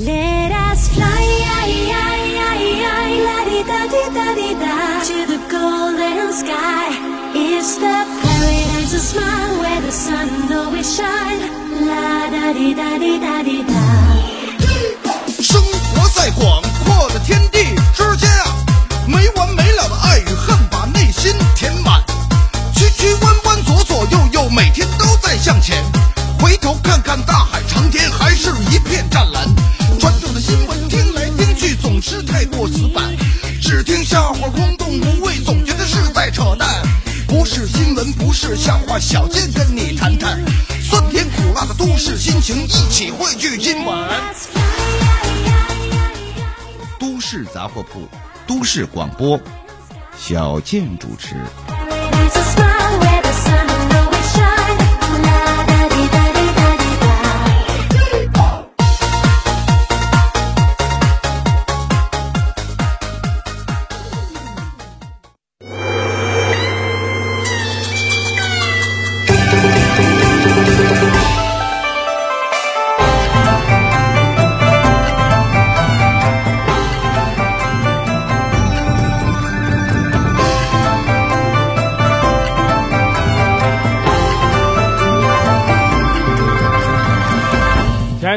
Let us fly, la di da di da di da, to the golden sky. It's the paradise of smile where the sun always shine. La da di da di da di da. 生活在广阔的天地之间啊，没完没了的爱与恨把内心填满，曲曲弯弯，左左右右，每天都在向前。回头看看大海长天，还是一片湛蓝。是笑话，小贱跟你谈谈酸甜苦辣的都市心情，一起汇聚今晚。都市杂货铺，都市广播，小健主持。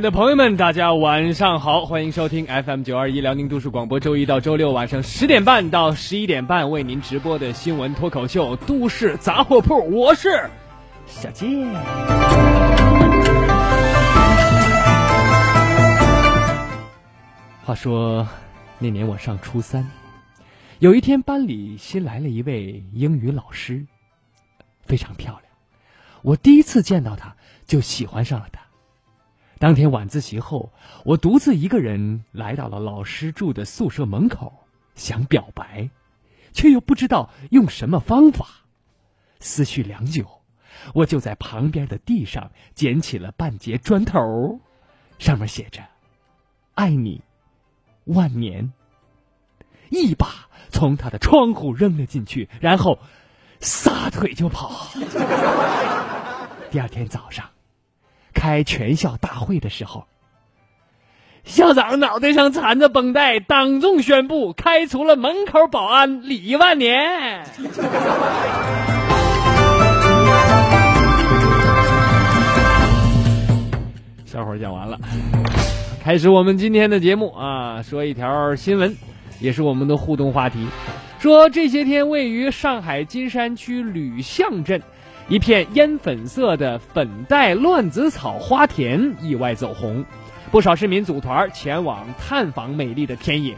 的朋友们，大家晚上好，欢迎收听 FM 九二一辽宁都市广播，周一到周六晚上十点半到十一点半为您直播的新闻脱口秀《都市杂货铺》，我是小金。话说那年我上初三，有一天班里新来了一位英语老师，非常漂亮。我第一次见到她就喜欢上了她。当天晚自习后，我独自一个人来到了老师住的宿舍门口，想表白，却又不知道用什么方法。思绪良久，我就在旁边的地上捡起了半截砖头，上面写着“爱你，万年”。一把从他的窗户扔了进去，然后撒腿就跑。第二天早上。开全校大会的时候，校长脑袋上缠着绷带，当众宣布开除了门口保安李万年。笑话讲完了，开始我们今天的节目啊，说一条新闻，也是我们的互动话题。说这些天位于上海金山区吕巷镇。一片烟粉色的粉黛乱子草花田意外走红，不少市民组团前往探访美丽的田野。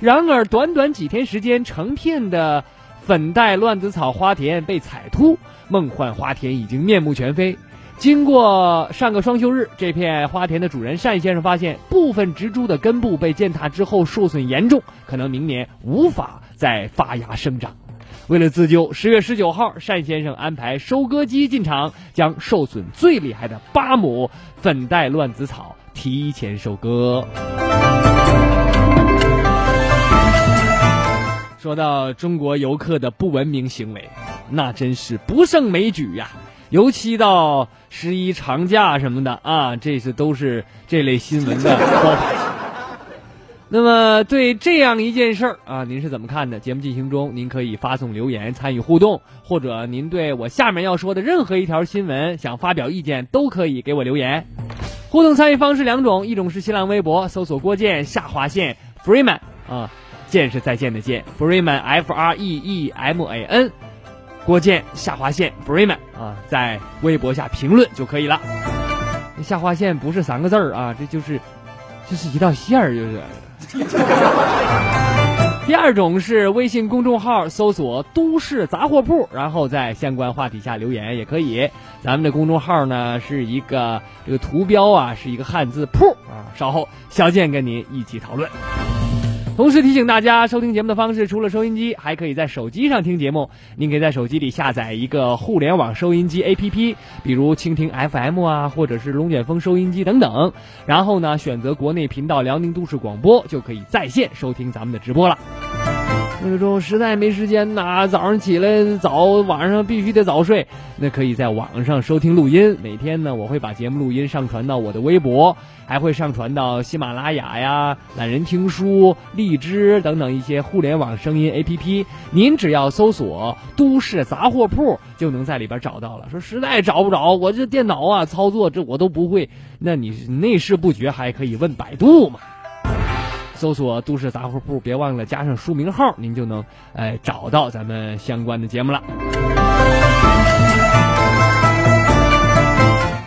然而，短短几天时间，成片的粉黛乱子草花田被踩秃，梦幻花田已经面目全非。经过上个双休日，这片花田的主人单先生发现，部分植株的根部被践踏之后受损严重，可能明年无法再发芽生长。为了自救，十月十九号，单先生安排收割机进场，将受损最厉害的八亩粉黛乱子草提前收割。说到中国游客的不文明行为，那真是不胜枚举呀、尤其到十一长假什么的啊，这是都是这类新闻的招牌。那么对这样一件事儿啊，您是怎么看的？节目进行中，您可以发送留言参与互动，或者您对我下面要说的任何一条新闻想发表意见，都可以给我留言。互动参与方式两种，一种是新浪微博搜索郭建下划线 Freeman 啊，建是再见的见，Freeman F R E E M A N，郭建下划线 Freeman 啊，在微博下评论就可以了。下划线不是三个字儿啊，这就是，这是一道线儿，就是。第二种是微信公众号搜索“都市杂货铺”，然后在相关话题下留言也可以。咱们的公众号呢是一个这个图标啊是一个汉字“铺”啊，稍后小健跟您一起讨论。同时提醒大家，收听节目的方式除了收音机，还可以在手机上听节目。您可以在手机里下载一个互联网收音机 APP，比如蜻蜓 FM 啊，或者是龙卷风收音机等等。然后呢，选择国内频道辽宁都市广播，就可以在线收听咱们的直播了。那种实在没时间呐，早上起来早，晚上必须得早睡，那可以在网上收听录音。每天呢，我会把节目录音上传到我的微博，还会上传到喜马拉雅呀、懒人听书、荔枝等等一些互联网声音 APP。您只要搜索“都市杂货铺”，就能在里边找到了。说实在找不着，我这电脑啊操作这我都不会，那你内事不决，还可以问百度嘛。搜索“都市杂货铺”，别忘了加上书名号，您就能哎找到咱们相关的节目了。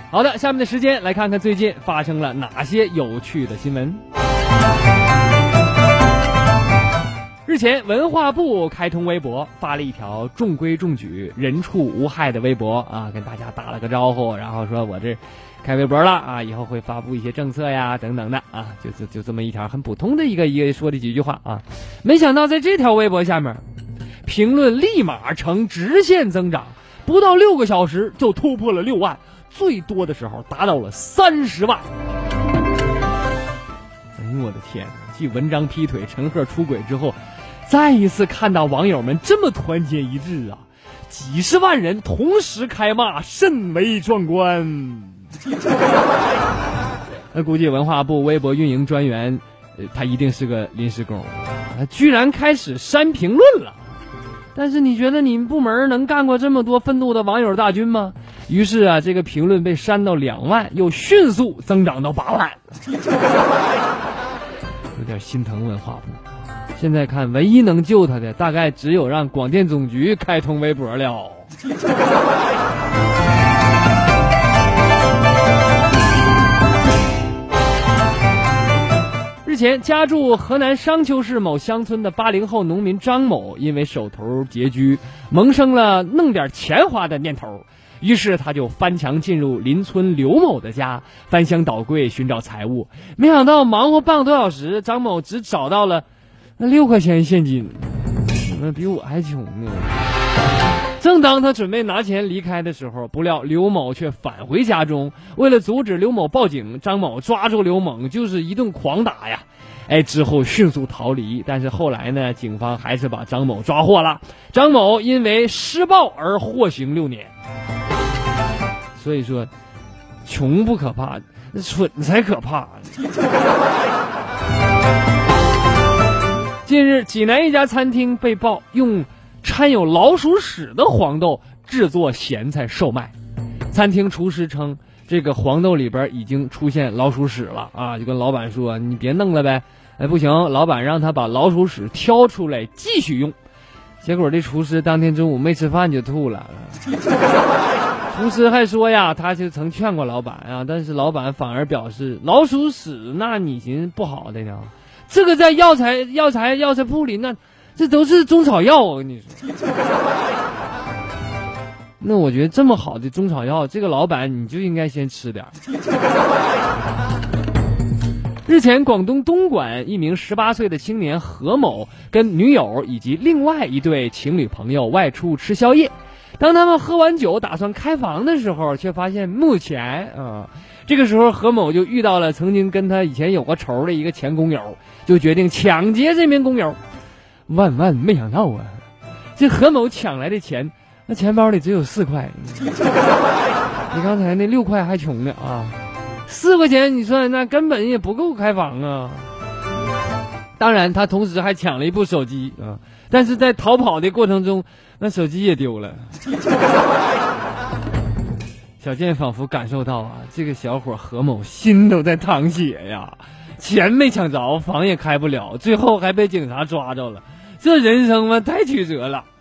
好的，下面的时间来看看最近发生了哪些有趣的新闻。日前，文化部开通微博，发了一条中规中矩、人畜无害的微博啊，跟大家打了个招呼，然后说我这开微博了啊，以后会发布一些政策呀等等的啊，就就就这么一条很普通的一个一个说的几句话啊，没想到在这条微博下面，评论立马呈直线增长，不到六个小时就突破了六万，最多的时候达到了三十万。哎呦我的天！继文章劈腿、陈赫出轨之后，再一次看到网友们这么团结一致啊！几十万人同时开骂，甚为壮观。那估计文化部微博运营专员，他一定是个临时工，他居然开始删评论了。但是你觉得你们部门能干过这么多愤怒的网友大军吗？于是啊，这个评论被删到两万，又迅速增长到八万。有点心疼文化部。现在看，唯一能救他的，大概只有让广电总局开通微博了。前，家住河南商丘市某乡村的八零后农民张某，因为手头拮据，萌生了弄点钱花的念头。于是他就翻墙进入邻村刘某的家，翻箱倒柜寻找财物。没想到忙活半个多小时，张某只找到了那六块钱现金，那比我还穷呢。正当他准备拿钱离开的时候，不料刘某却返回家中。为了阻止刘某报警，张某抓住刘某就是一顿狂打呀！哎，之后迅速逃离。但是后来呢，警方还是把张某抓获了。张某因为施暴而获刑六年。所以说，穷不可怕，蠢才可怕。近日，济南一家餐厅被曝用掺有老鼠屎的黄豆制作咸菜售卖。餐厅厨师称，这个黄豆里边已经出现老鼠屎了啊，就跟老板说：“你别弄了呗。”哎，不行，老板让他把老鼠屎挑出来继续用。结果这厨师当天中午没吃饭就吐了。厨师还说呀，他就曾劝过老板啊，但是老板反而表示老鼠屎，那你寻思不好的呢？这个在药材药材药材铺里，那这都是中草药，我跟你说。那我觉得这么好的中草药，这个老板你就应该先吃点日前，广东东莞一名十八岁的青年何某跟女友以及另外一对情侣朋友外出吃宵夜。当他们喝完酒打算开房的时候，却发现目前啊，这个时候何某就遇到了曾经跟他以前有过仇的一个前工友，就决定抢劫这名工友。万万没想到啊，这何某抢来的钱，那钱包里只有四块，比刚才那六块还穷呢啊！四块钱，你算那根本也不够开房啊！当然，他同时还抢了一部手机啊，但是在逃跑的过程中，那手机也丢了。小健仿佛感受到啊，这个小伙何某心都在淌血呀，钱没抢着，房也开不了，最后还被警察抓着了，这人生嘛太曲折了。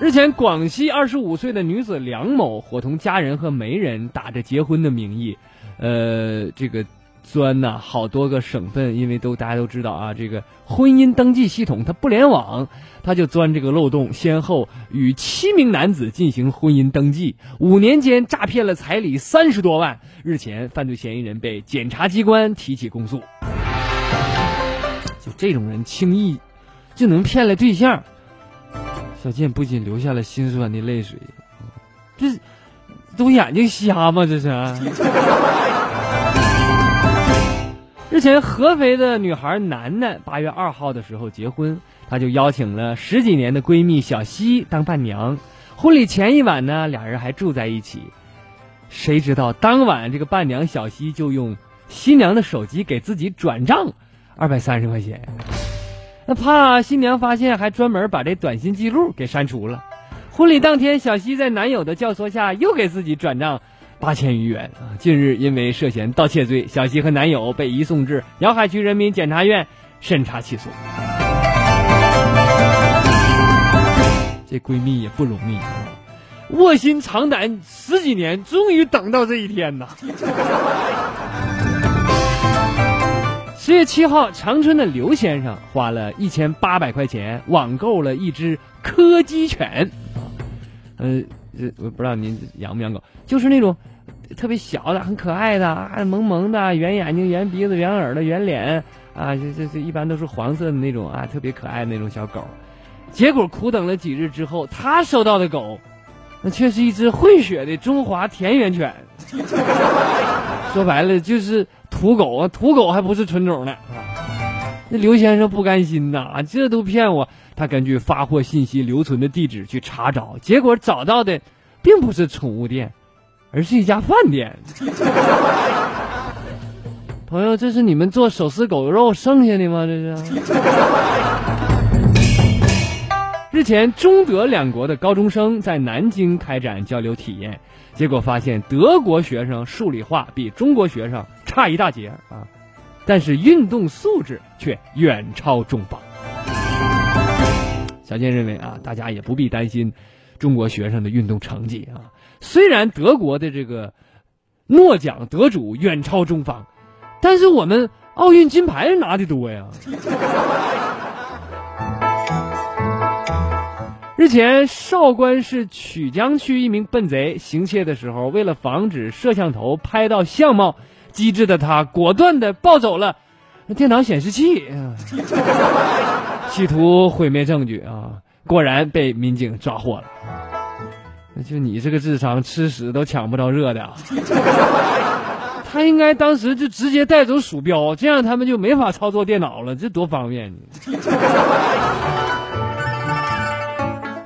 日前，广西二十五岁的女子梁某伙同家人和媒人，打着结婚的名义，呃，这个钻呐好多个省份，因为都大家都知道啊，这个婚姻登记系统它不联网，他就钻这个漏洞，先后与七名男子进行婚姻登记，五年间诈骗了彩礼三十多万。日前，犯罪嫌疑人被检察机关提起公诉。这种人，轻易就能骗来对象。小健不仅流下了心酸的泪水，这都眼睛瞎吗？这是。日前，合肥的女孩楠楠八月二号的时候结婚，她就邀请了十几年的闺蜜小西当伴娘。婚礼前一晚呢，俩人还住在一起。谁知道当晚这个伴娘小西就用新娘的手机给自己转账二百三十块钱，那怕新娘发现，还专门把这短信记录给删除了。婚礼当天，小西在男友的教唆下又给自己转账。八千余元！近日因为涉嫌盗窃罪，小西和男友被移送至瑶海区人民检察院审查起诉。这闺蜜也不容易，卧薪尝胆十几年，终于等到这一天呐！十月七号，长春的刘先生花了一千八百块钱网购了一只柯基犬，呃。这我不知道您养不养狗，就是那种特别小的、很可爱的啊，萌萌的、圆眼睛、圆鼻子、圆耳朵、圆脸啊，这这这一般都是黄色的那种啊，特别可爱那种小狗。结果苦等了几日之后，他收到的狗，那却是一只混血的中华田园犬。说白了就是土狗啊，土狗还不是纯种呢。那刘先生不甘心呐，这都骗我。他根据发货信息留存的地址去查找，结果找到的并不是宠物店，而是一家饭店。朋友，这是你们做手撕狗肉剩下的吗？这是。日前，中德两国的高中生在南京开展交流体验，结果发现德国学生数理化比中国学生差一大截啊，但是运动素质却远超中方。小健认为啊，大家也不必担心中国学生的运动成绩啊。虽然德国的这个诺奖得主远超中方，但是我们奥运金牌拿的多呀。日前，韶关市曲江区一名笨贼行窃的时候，为了防止摄像头拍到相貌，机智的他果断的抱走了电脑显示器。企图毁灭证据啊！果然被民警抓获了。就你这个智商，吃屎都抢不着热的。他应该当时就直接带走鼠标，这样他们就没法操作电脑了，这多方便！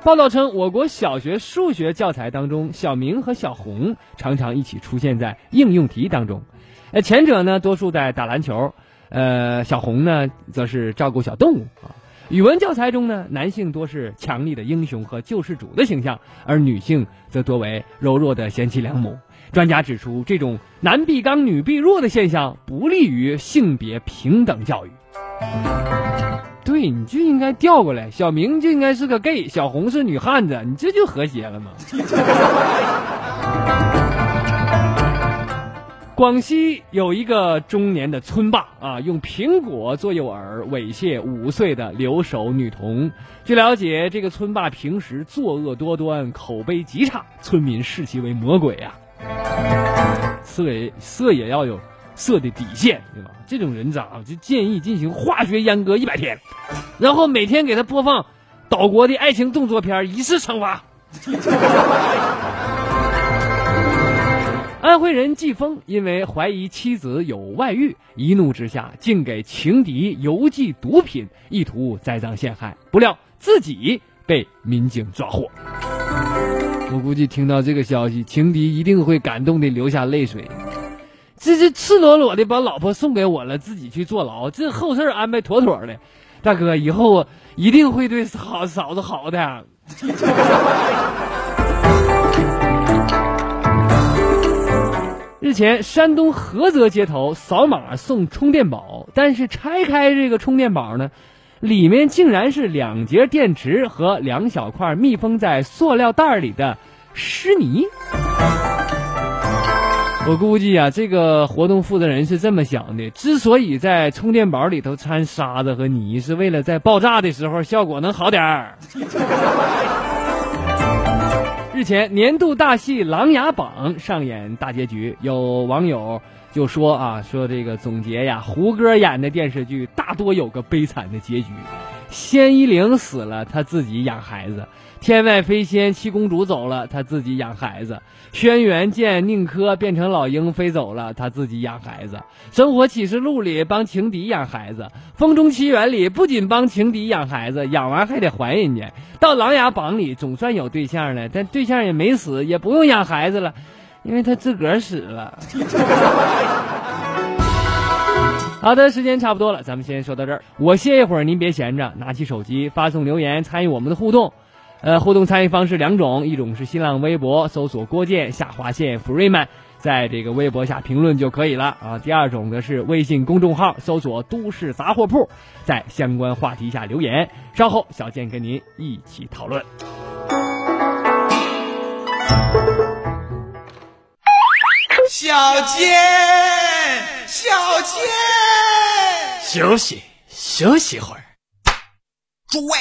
报道称，我国小学数学教材当中，小明和小红常常一起出现在应用题当中。呃，前者呢多数在打篮球，呃，小红呢则是照顾小动物啊。语文教材中呢，男性多是强力的英雄和救世主的形象，而女性则多为柔弱的贤妻良母。专家指出，这种男必刚女必弱的现象不利于性别平等教育。对，你就应该调过来，小明就应该是个 gay，小红是女汉子，你这就和谐了吗？广西有一个中年的村霸啊，用苹果做诱饵猥亵五岁的留守女童。据了解，这个村霸平时作恶多端，口碑极差，村民视其为魔鬼啊。色也色也要有色的底线，对吧？这种人渣就建议进行化学阉割一百天，然后每天给他播放岛国的爱情动作片，以示惩罚。安徽人季峰因为怀疑妻子有外遇，一怒之下竟给情敌邮寄毒品，意图栽赃陷害，不料自己被民警抓获。我估计听到这个消息，情敌一定会感动的流下泪水。这这赤裸裸的把老婆送给我了，自己去坐牢，这后事安排妥妥的。大哥，以后一定会对嫂嫂子好的。日前，山东菏泽街头扫码送充电宝，但是拆开这个充电宝呢，里面竟然是两节电池和两小块密封在塑料袋里的湿泥。我估计啊，这个活动负责人是这么想的：之所以在充电宝里头掺沙子和泥，是为了在爆炸的时候效果能好点儿。日前，年度大戏《琅琊榜》上演大结局，有网友就说啊，说这个总结呀，胡歌演的电视剧大多有个悲惨的结局，仙一龄死了，他自己养孩子；天外飞仙七公主走了，他自己养孩子；轩辕剑宁珂变成老鹰飞走了，他自己养孩子；生活启示录里帮情敌养孩子；风中奇缘里不仅帮情敌养孩子，养完还得还人家；到琅琊榜里总算有对象了，但对象也没死，也不用养孩子了，因为他自个儿死了。好的，时间差不多了，咱们先说到这儿。我歇一会儿，您别闲着，拿起手机发送留言参与我们的互动。呃，互动参与方式两种，一种是新浪微博搜索郭建下划线 Freeman，在这个微博下评论就可以了啊。第二种呢是微信公众号搜索都市杂货铺，在相关话题下留言。稍后小健跟您一起讨论。小健，小健，休息休息会儿。诸位，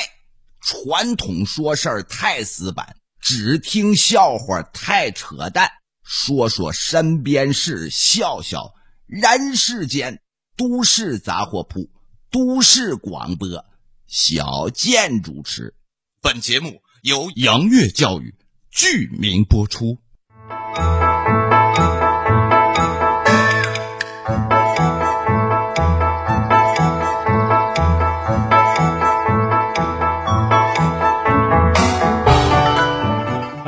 传统说事儿太死板，只听笑话太扯淡。说说身边事，笑笑人世间。都市杂货铺，都市广播，小健主持。本节目由杨月教育剧名播出。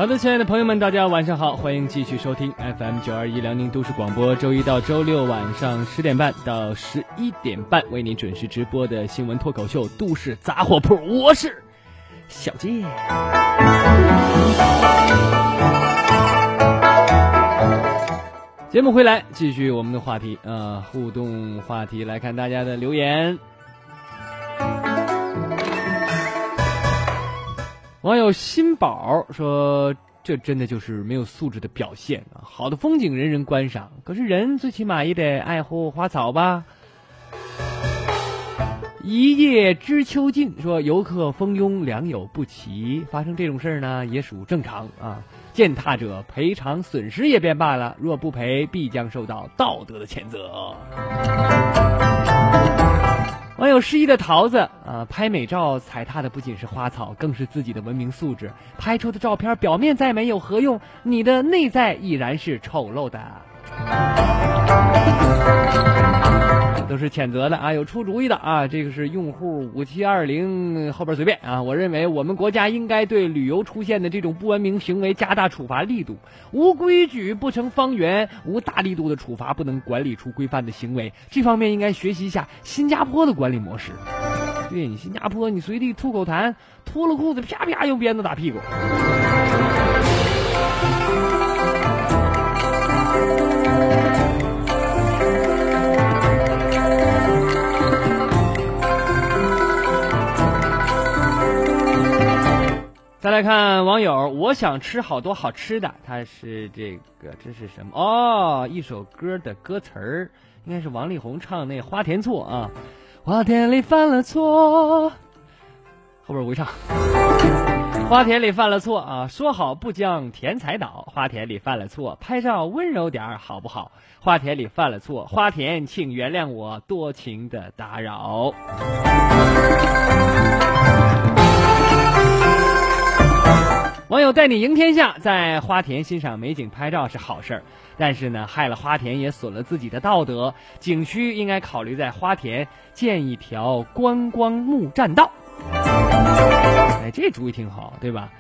好的，亲爱的朋友们，大家晚上好，欢迎继续收听 FM 九二一辽宁都市广播，周一到周六晚上十点半到十一点半为您准时直播的新闻脱口秀《都市杂货铺》，我是小健。节目回来，继续我们的话题、呃，互动话题，来看大家的留言。网友新宝说：“这真的就是没有素质的表现啊！好的风景人人观赏，可是人最起码也得爱护花草吧。”一叶知秋尽说：“游客蜂拥，良莠不齐，发生这种事儿呢，也属正常啊。践踏者赔偿损失也便罢了，若不赔，必将受到道德的谴责。”网友失忆的桃子啊，拍美照踩踏的不仅是花草，更是自己的文明素质。拍出的照片表面再美有何用？你的内在已然是丑陋的。都是谴责的啊，有出主意的啊，这个是用户五七二零后边随便啊。我认为我们国家应该对旅游出现的这种不文明行为加大处罚力度。无规矩不成方圆，无大力度的处罚不能管理出规范的行为。这方面应该学习一下新加坡的管理模式。对你新加坡，你随地吐口痰，脱了裤子啪啪用鞭子打屁股。再来看网友，我想吃好多好吃的。他是这个，这是什么？哦，一首歌的歌词儿，应该是王力宏唱那《花田错》啊。花田里犯了错，后边我会唱。花田里犯了错啊，说好不将田财倒。花田里犯了错，拍照温柔点儿好不好？花田里犯了错，花田，请原谅我多情的打扰。网友带你赢天下，在花田欣赏美景拍照是好事儿，但是呢，害了花田也损了自己的道德。景区应该考虑在花田建一条观光木栈道。哎，这主意挺好，对吧？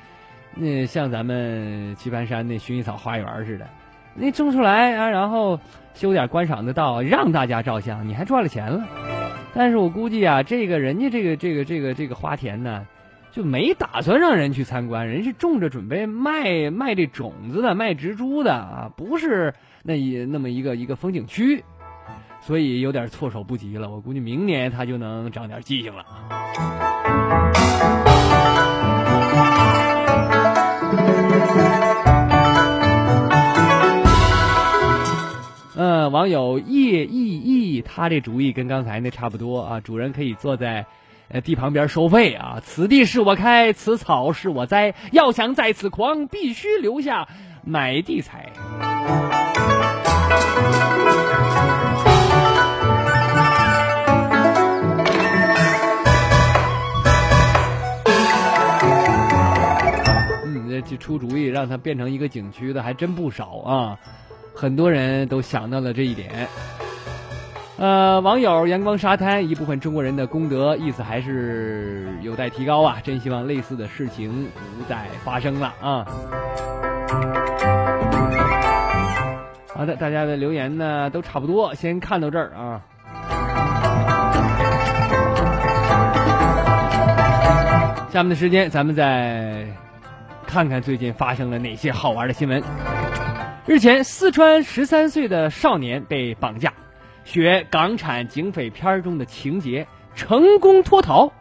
那像咱们棋盘山那薰衣草花园似的，那种出来啊，然后修点观赏的道，让大家照相，你还赚了钱了。但是我估计啊，这个人家这个这个这个这个花田呢。就没打算让人去参观，人是种着准备卖卖这种子的，卖植株的啊，不是那一那么一个一个风景区，所以有点措手不及了。我估计明年他就能长点记性了。嗯，网友叶意意，他这主意跟刚才那差不多啊，主人可以坐在。呃，地旁边收费啊，此地是我开，此草是我栽，要想在此狂，必须留下买地财。嗯，这出主意让它变成一个景区的还真不少啊，很多人都想到了这一点。呃，网友阳光沙滩，一部分中国人的功德，意思还是有待提高啊！真希望类似的事情不再发生了啊！好的，大家的留言呢都差不多，先看到这儿啊。下面的时间，咱们再看看最近发生了哪些好玩的新闻。日前，四川十三岁的少年被绑架。学港产警匪片中的情节，成功脱逃。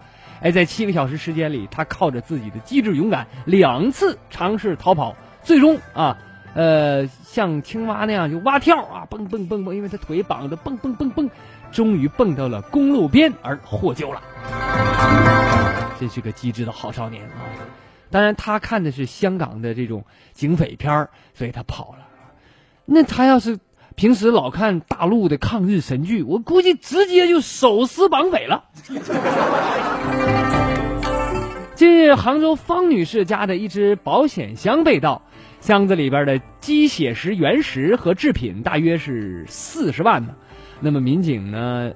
哎，在七个小时时间里，他靠着自己的机智勇敢，两次尝试逃跑，最终啊，呃，像青蛙那样就蛙跳啊，蹦蹦蹦蹦，因为他腿绑的蹦蹦蹦蹦，终于蹦到了公路边而获救了。真是个机智的好少年啊！当然，他看的是香港的这种警匪片所以他跑了。那他要是……平时老看大陆的抗日神剧，我估计直接就手撕绑匪了。近日，杭州方女士家的一只保险箱被盗，箱子里边的鸡血石原石和制品大约是四十万呢。那么民警呢，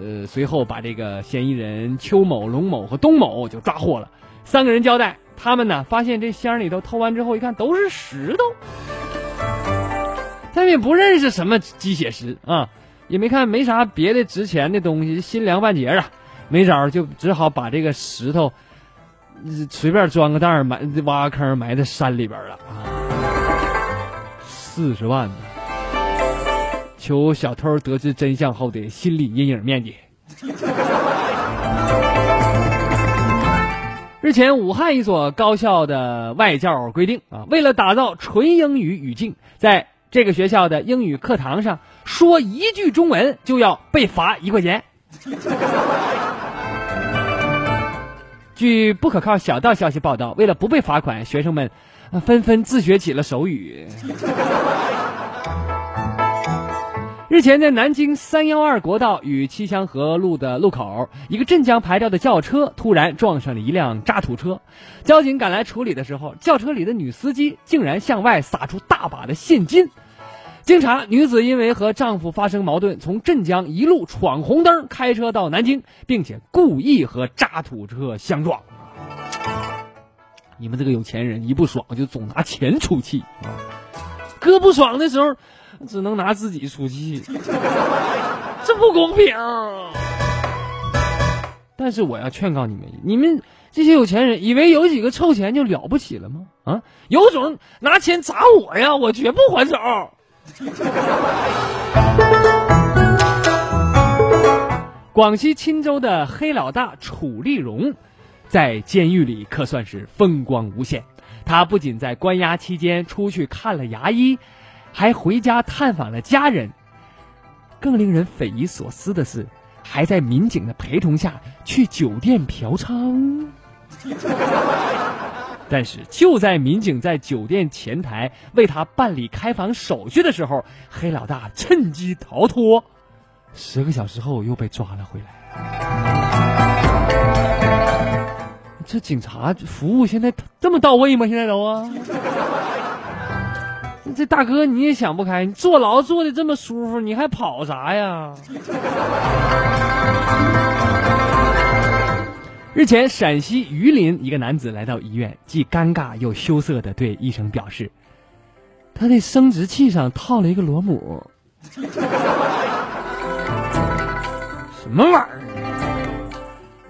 呃，随后把这个嫌疑人邱某、龙某和东某就抓获了。三个人交代，他们呢发现这箱里头偷完之后，一看都是石头。他们也不认识什么鸡血石啊，也没看没啥别的值钱的东西，心凉半截啊，没招就只好把这个石头随便装个袋儿埋挖个坑埋在山里边了啊。四十万，求小偷得知真相后的心理阴影面积。日前，武汉一所高校的外教规定啊，为了打造纯英语语境，在这个学校的英语课堂上说一句中文就要被罚一块钱。据不可靠小道消息报道，为了不被罚款，学生们纷纷自学起了手语。日前，在南京三幺二国道与七香河路的路口，一个镇江牌照的轿车突然撞上了一辆渣土车。交警赶来处理的时候，轿车里的女司机竟然向外撒出大把的现金。经查，女子因为和丈夫发生矛盾，从镇江一路闯红灯开车到南京，并且故意和渣土车相撞。你们这个有钱人一不爽就总拿钱出气啊！哥不爽的时候，只能拿自己出气，这不公平。但是我要劝告你们，你们这些有钱人，以为有几个臭钱就了不起了吗？啊，有种拿钱砸我呀，我绝不还手。广西钦州的黑老大楚立荣，在监狱里可算是风光无限。他不仅在关押期间出去看了牙医，还回家探访了家人。更令人匪夷所思的是，还在民警的陪同下去酒店嫖娼。但是就在民警在酒店前台为他办理开房手续的时候，黑老大趁机逃脱，十个小时后又被抓了回来。这警察服务现在这么到位吗？现在都啊？这大哥你也想不开，你坐牢坐的这么舒服，你还跑啥呀？日前，陕西榆林一个男子来到医院，既尴尬又羞涩的对医生表示，他的生殖器上套了一个螺母。什么玩意儿？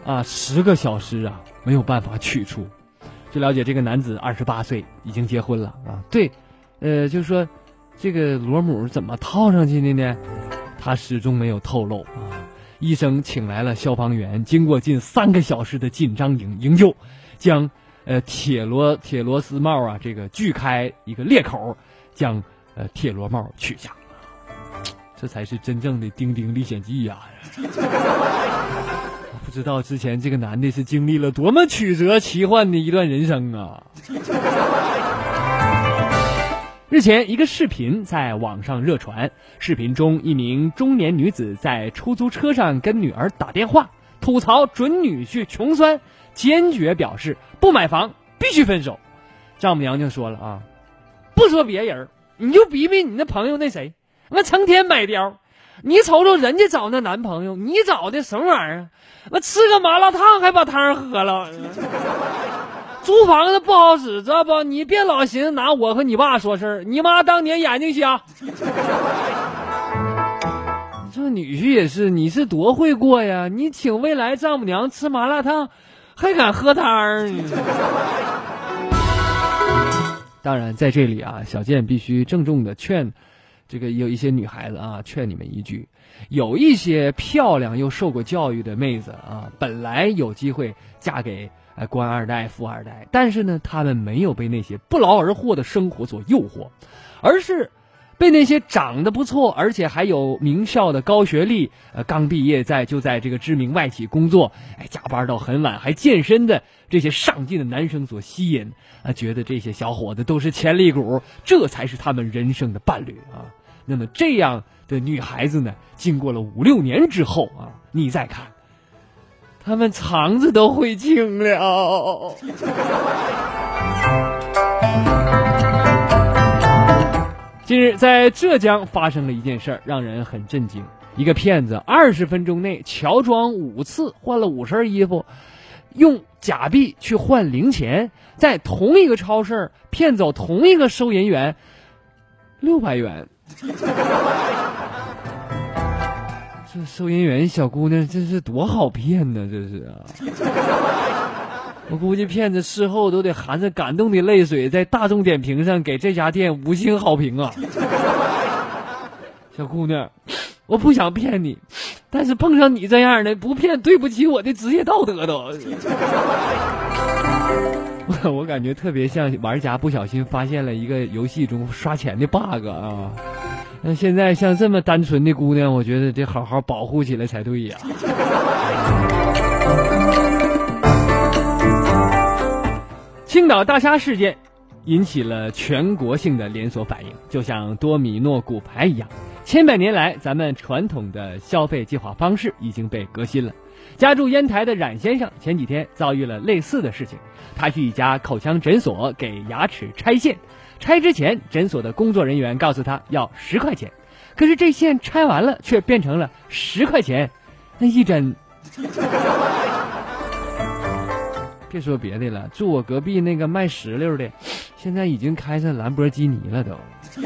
啊，十个小时啊，没有办法取出。据了解，这个男子二十八岁，已经结婚了啊。对，呃，就是说，这个螺母怎么套上去的呢？他始终没有透露啊。医生请来了消防员，经过近三个小时的紧张营营救，将呃铁螺铁螺丝帽啊这个锯开一个裂口，将呃铁螺帽取下，这才是真正的《丁丁历险记》呀！不知道之前这个男的是经历了多么曲折奇幻的一段人生啊！日前，一个视频在网上热传。视频中，一名中年女子在出租车上跟女儿打电话，吐槽准女婿穷酸，坚决表示不买房必须分手。丈母娘就说了啊，不说别人，你就比比你那朋友那谁，那成天买貂，你瞅瞅人家找那男朋友，你找的什么玩意儿？那吃个麻辣烫还把汤喝了。租房子不好使，知道不？你别老寻思拿我和你爸说事儿。你妈当年眼睛瞎。这女婿也是，你是多会过呀？你请未来丈母娘吃麻辣烫，还敢喝汤儿？当然，在这里啊，小健必须郑重的劝，这个有一些女孩子啊，劝你们一句：有一些漂亮又受过教育的妹子啊，本来有机会嫁给。哎，官二代、富二代，但是呢，他们没有被那些不劳而获的生活所诱惑，而是被那些长得不错，而且还有名校的高学历，呃，刚毕业在就在这个知名外企工作，哎，加班到很晚还健身的这些上进的男生所吸引，啊，觉得这些小伙子都是潜力股，这才是他们人生的伴侣啊。那么这样的女孩子呢，经过了五六年之后啊，你再看。他们肠子都悔青了。近日，在浙江发生了一件事儿，让人很震惊。一个骗子二十分钟内乔装五次，换了五身衣服，用假币去换零钱，在同一个超市骗走同一个收银员六百元。这收银员小姑娘，这是多好骗呢！这是啊，我估计骗子事后都得含着感动的泪水，在大众点评上给这家店五星好评啊！小姑娘，我不想骗你，但是碰上你这样的，不骗对不起我的职业道德都。我感觉特别像玩家不小心发现了一个游戏中刷钱的 bug 啊。那现在像这么单纯的姑娘，我觉得得好好保护起来才对呀。青岛大虾事件引起了全国性的连锁反应，就像多米诺骨牌一样，千百年来咱们传统的消费计划方式已经被革新了。家住烟台的冉先生前几天遭遇了类似的事情，他去一家口腔诊所给牙齿拆线。拆之前，诊所的工作人员告诉他要十块钱，可是这线拆完了却变成了十块钱，那一针。别说别的了，住我隔壁那个卖石榴的，现在已经开上兰博基尼了都。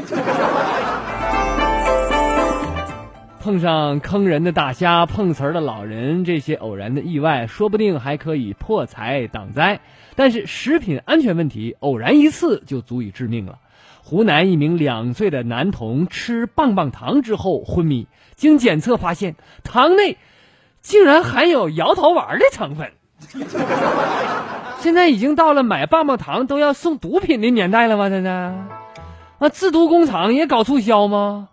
碰上坑人的大虾，碰瓷儿的老人，这些偶然的意外，说不定还可以破财挡灾。但是食品安全问题，偶然一次就足以致命了。湖南一名两岁的男童吃棒棒糖之后昏迷，经检测发现糖内竟然含有摇头丸的成分。现在已经到了买棒棒糖都要送毒品的年代了吗？现在啊，制毒工厂也搞促销吗？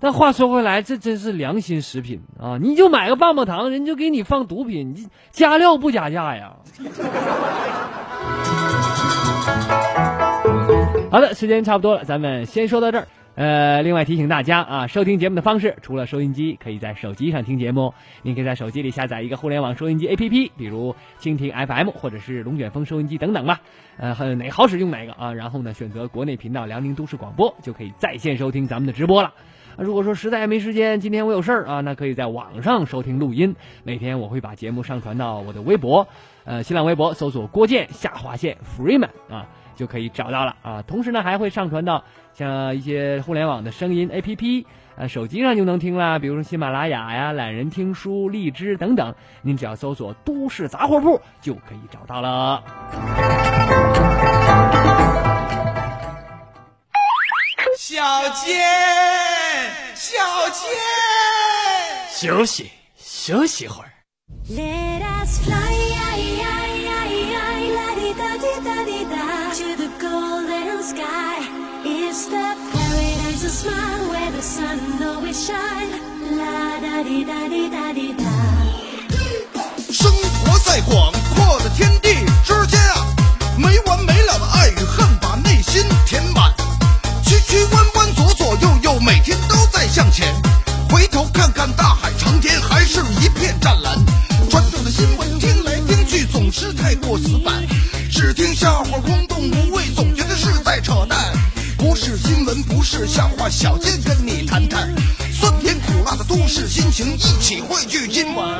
但话说回来，这真是良心食品啊！你就买个棒棒糖，人就给你放毒品，你加料不加价呀？好的，时间差不多了，咱们先说到这儿。呃，另外提醒大家啊，收听节目的方式，除了收音机，可以在手机上听节目。您可以在手机里下载一个互联网收音机 APP，比如蜻蜓 FM 或者是龙卷风收音机等等吧。呃，哪好使用哪个啊？然后呢，选择国内频道辽宁都市广播，就可以在线收听咱们的直播了。如果说实在没时间，今天我有事儿啊，那可以在网上收听录音。每天我会把节目上传到我的微博，呃，新浪微博搜索郭建下划线 Freeman 啊，就可以找到了啊。同时呢，还会上传到像一些互联网的声音 APP，呃，手机上就能听啦，比如说喜马拉雅呀、懒人听书、荔枝等等。您只要搜索“都市杂货铺”就可以找到了。小杰。休息休息会儿。生活在广看看大海长天，还是一片湛蓝。传统的新闻听来听去总是太过死板，只听笑话空洞无味，总觉。得是在扯淡。不是新闻，不是笑话，小健跟你谈谈酸甜苦辣的都市心情，一起汇聚今晚。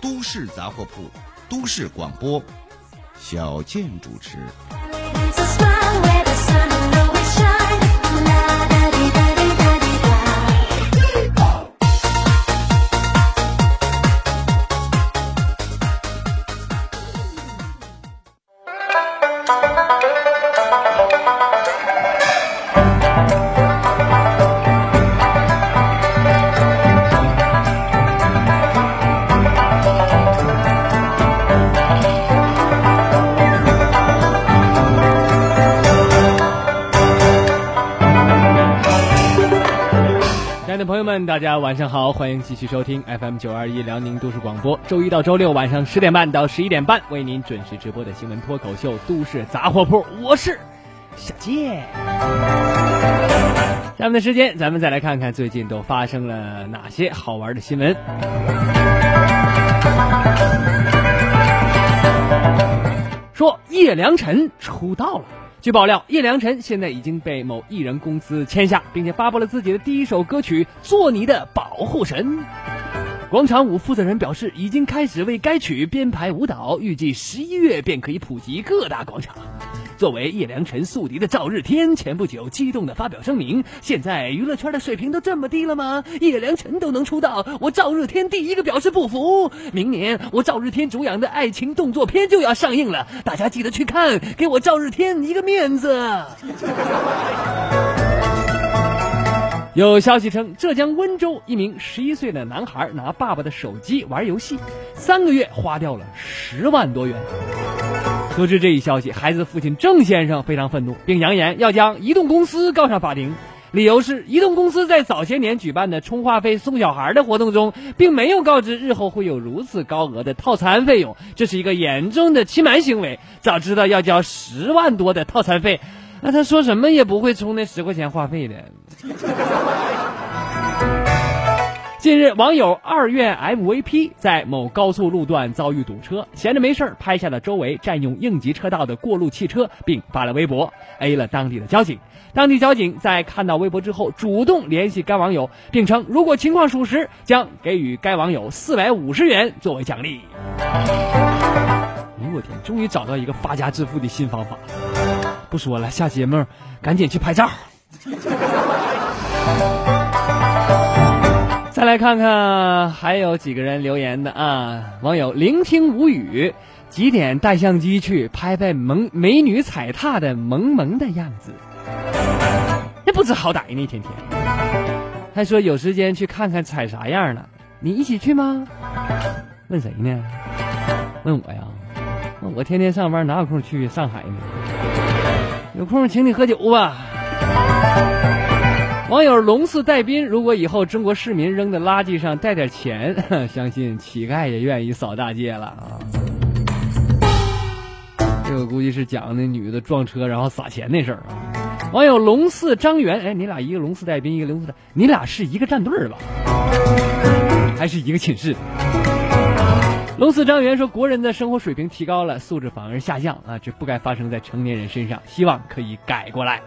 都市杂货铺，都市广播，小健主持。大家晚上好，欢迎继续收听 FM 九二一辽宁都市广播，周一到周六晚上十点半到十一点半为您准时直播的新闻脱口秀《都市杂货铺》，我是小杰。下面的时间，咱们再来看看最近都发生了哪些好玩的新闻。说叶良辰出道了。据爆料，叶良辰现在已经被某艺人公司签下，并且发布了自己的第一首歌曲《做你的保护神》。广场舞负责人表示，已经开始为该曲编排舞蹈，预计十一月便可以普及各大广场。作为叶良辰宿敌的赵日天，前不久激动地发表声明：现在娱乐圈的水平都这么低了吗？叶良辰都能出道，我赵日天第一个表示不服。明年我赵日天主演的爱情动作片就要上映了，大家记得去看，给我赵日天一个面子。有消息称，浙江温州一名十一岁的男孩拿爸爸的手机玩游戏，三个月花掉了十万多元。得知这一消息，孩子父亲郑先生非常愤怒，并扬言要将移动公司告上法庭。理由是，移动公司在早些年举办的充话费送小孩的活动中，并没有告知日后会有如此高额的套餐费用，这是一个严重的欺瞒行为。早知道要交十万多的套餐费，那他说什么也不会充那十块钱话费的。近日，网友二院 MVP 在某高速路段遭遇堵车，闲着没事儿拍下了周围占用应急车道的过路汽车，并发了微博，A 了当地的交警。当地交警在看到微博之后，主动联系该网友，并称如果情况属实，将给予该网友四百五十元作为奖励。哎呦我天，终于找到一个发家致富的新方法！不说了，下节目赶紧去拍照。再来看看还有几个人留言的啊，网友聆听无语，几点带相机去拍拍萌美女踩踏的萌萌的样子，那不知好歹呢，天天还说有时间去看看踩啥样了，你一起去吗？问谁呢？问我呀？我天天上班哪有空去上海呢？有空请你喝酒吧。网友龙四带兵，如果以后中国市民扔的垃圾上带点钱，相信乞丐也愿意扫大街了啊！这个估计是讲那女的撞车然后撒钱那事儿啊。网友龙四张元，哎，你俩一个龙四带兵，一个龙四带，你俩是一个战队吧？还是一个寝室？龙四张元说，国人的生活水平提高了，素质反而下降啊，这不该发生在成年人身上，希望可以改过来。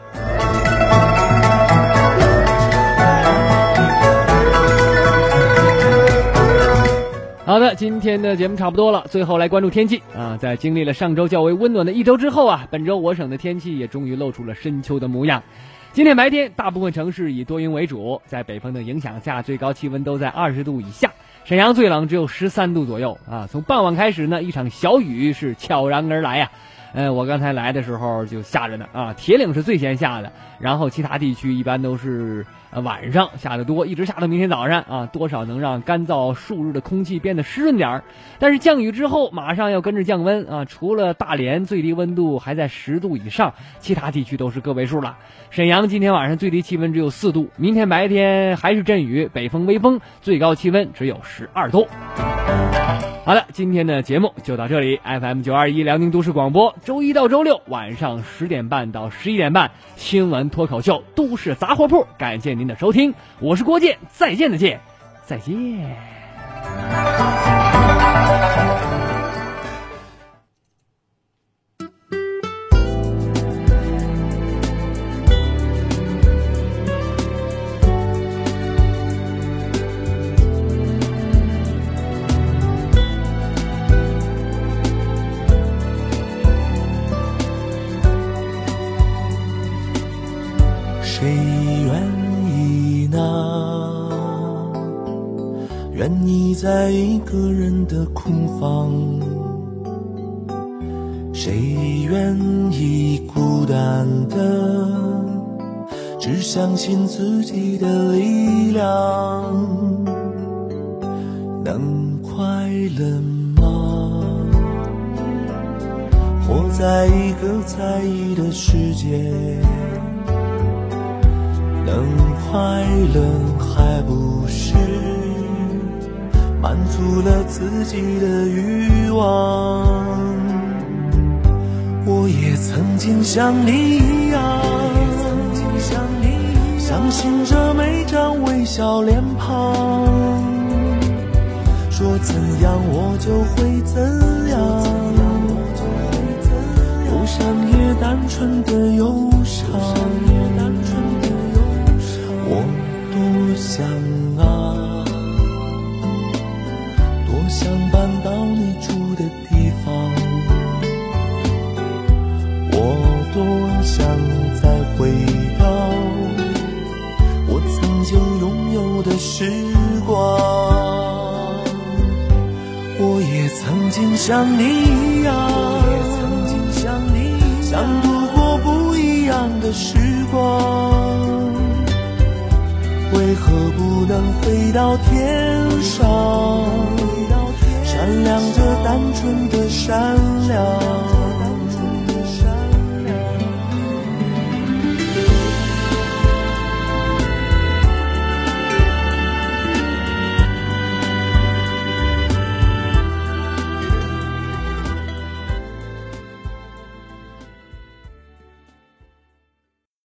好的，今天的节目差不多了，最后来关注天气啊。在经历了上周较为温暖的一周之后啊，本周我省的天气也终于露出了深秋的模样。今天白天，大部分城市以多云为主，在北风的影响下，最高气温都在二十度以下。沈阳最冷只有十三度左右啊。从傍晚开始呢，一场小雨是悄然而来呀、呃，我刚才来的时候就下着呢啊，铁岭是最先下的，然后其他地区一般都是晚上下的多，一直下到明天早上啊，多少能让干燥数日的空气变得湿润点儿。但是降雨之后马上要跟着降温啊，除了大连最低温度还在十度以上，其他地区都是个位数了。沈阳今天晚上最低气温只有四度，明天白天还是阵雨，北风微风，最高气温只有十二度。好的，今天的节目就到这里。FM 九二一辽宁都市广播，周一到周六晚上十点半到十一点半，新闻脱口秀《都市杂货铺》，感谢您的收听，我是郭健，再见的见，再见。在一个人的空房，谁愿意孤单的只相信自己的力量？能快乐吗？活在一个在意的世界，能快乐满足了自己的欲望，我也曾经像你一样，相信着每张微笑脸庞，说怎样我就会怎样，忧伤也单纯的忧也曾经像你一样，想度过不一样的时光。为何不能飞到天上？闪亮着单纯的善良。